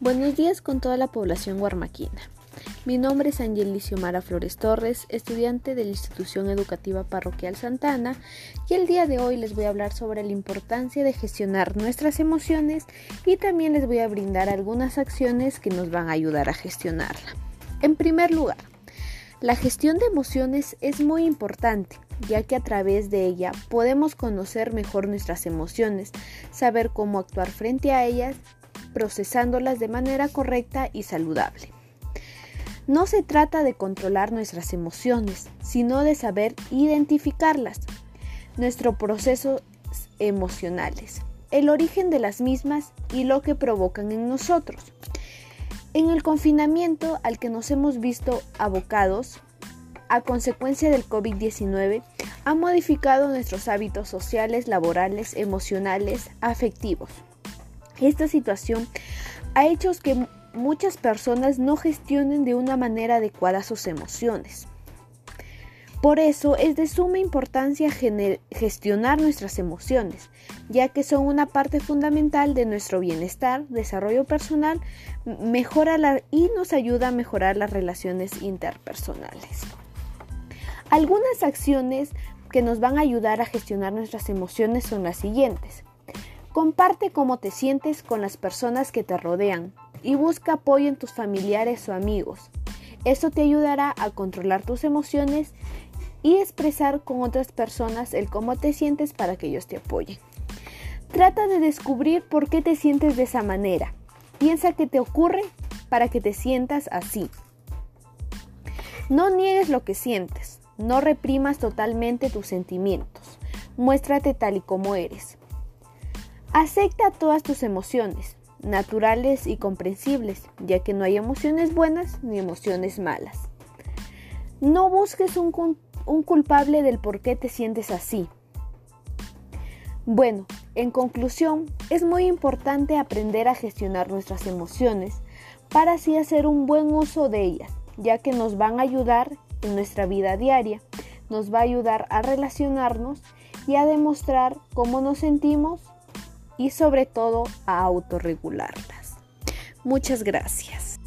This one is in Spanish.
Buenos días con toda la población guarmaquina. Mi nombre es Angelicio Mara Flores Torres, estudiante de la Institución Educativa Parroquial Santana, y el día de hoy les voy a hablar sobre la importancia de gestionar nuestras emociones y también les voy a brindar algunas acciones que nos van a ayudar a gestionarla. En primer lugar, la gestión de emociones es muy importante, ya que a través de ella podemos conocer mejor nuestras emociones, saber cómo actuar frente a ellas procesándolas de manera correcta y saludable. No se trata de controlar nuestras emociones, sino de saber identificarlas, nuestros procesos emocionales, el origen de las mismas y lo que provocan en nosotros. En el confinamiento al que nos hemos visto abocados, a consecuencia del COVID-19, ha modificado nuestros hábitos sociales, laborales, emocionales, afectivos. Esta situación ha hecho que muchas personas no gestionen de una manera adecuada sus emociones. Por eso es de suma importancia gestionar nuestras emociones, ya que son una parte fundamental de nuestro bienestar, desarrollo personal, mejora y nos ayuda a mejorar las relaciones interpersonales. Algunas acciones que nos van a ayudar a gestionar nuestras emociones son las siguientes. Comparte cómo te sientes con las personas que te rodean y busca apoyo en tus familiares o amigos. Esto te ayudará a controlar tus emociones y expresar con otras personas el cómo te sientes para que ellos te apoyen. Trata de descubrir por qué te sientes de esa manera. Piensa qué te ocurre para que te sientas así. No niegues lo que sientes, no reprimas totalmente tus sentimientos. Muéstrate tal y como eres. Acepta todas tus emociones, naturales y comprensibles, ya que no hay emociones buenas ni emociones malas. No busques un, culpable del por qué te sientes así. Bueno, en conclusión, es muy importante aprender a gestionar nuestras emociones para así hacer un buen uso de ellas, ya que nos van a ayudar en nuestra vida diaria, nos va a ayudar a relacionarnos y a demostrar cómo nos sentimos y sobre todo a autorregularlas. Muchas gracias.